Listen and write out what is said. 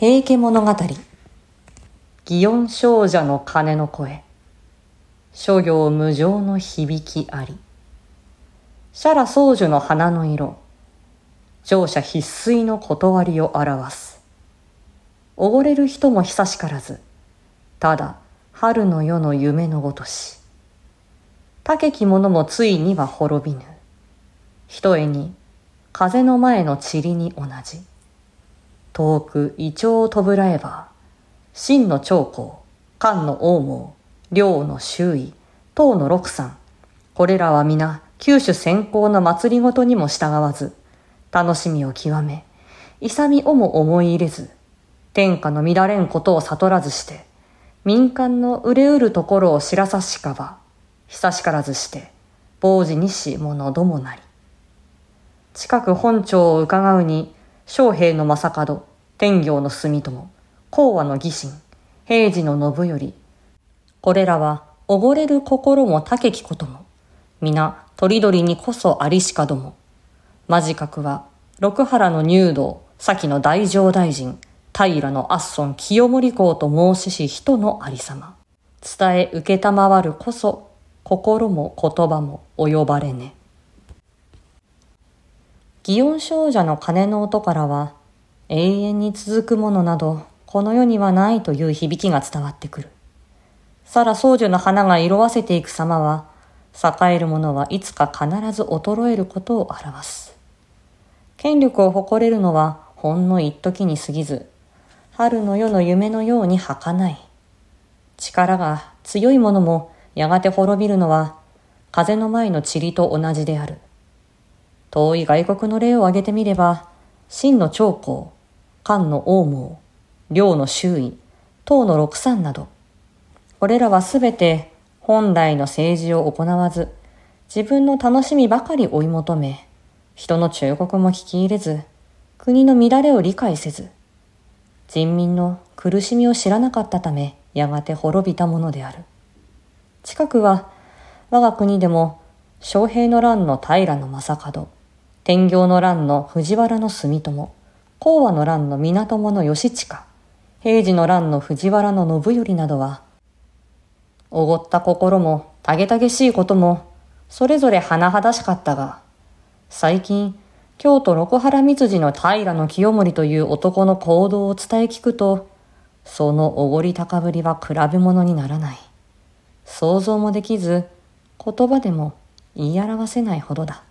平家物語。祇園少女の鐘の声。諸行無常の響きあり。シャラ宗樹の花の色。乗車必須の断りを表す。おごれる人も久しからず。ただ春の夜の夢のごとし。竹き者もついには滅びぬ。ひとえに風の前の塵に同じ。遠くイチョウを飛ぶらえば、真の長江、漢の王毛、領の周囲、唐の六山、これらは皆、九種先行の祭りごとにも従わず、楽しみを極め、勇みをも思い入れず、天下の乱れんことを悟らずして、民間の憂れうるところを知らさしかば、久しからずして、傍事にし者どもなり。近く本庁を伺うに、昌平の正門、天行の住友、講和の義心、平治の信頼。これらは、おごれる心も高きことも、皆、鳥鳥にこそありしかども。間近くは、六原の入道、先の大乗大臣、平の圧尊清盛公と申しし人のありさま。伝え受けたまわるこそ、心も言葉も及ばれね。祇園少女の鐘の音からは、永遠に続くものなど、この世にはないという響きが伝わってくる。さら宗樹の花が色あせていく様は、栄える者はいつか必ず衰えることを表す。権力を誇れるのはほんの一時に過ぎず、春の夜の夢のように儚い。力が強い者もやがて滅びるのは、風の前の塵と同じである。遠い外国の例を挙げてみれば、真の長江、漢の王毛、領の周囲、唐の六山など、これらはすべて本来の政治を行わず、自分の楽しみばかり追い求め、人の忠告も聞き入れず、国の乱れを理解せず、人民の苦しみを知らなかったため、やがて滅びたものである。近くは、我が国でも、昌平の乱の平の正門、天行の乱の藤原住友、講和の乱の源の義親、平治の乱の藤原の信頼などは、おごった心も、たげたげしいことも、それぞれ甚だしかったが、最近、京都六原光次の平の清盛という男の行動を伝え聞くと、そのおごり高ぶりは比べ物にならない。想像もできず、言葉でも言い表せないほどだ。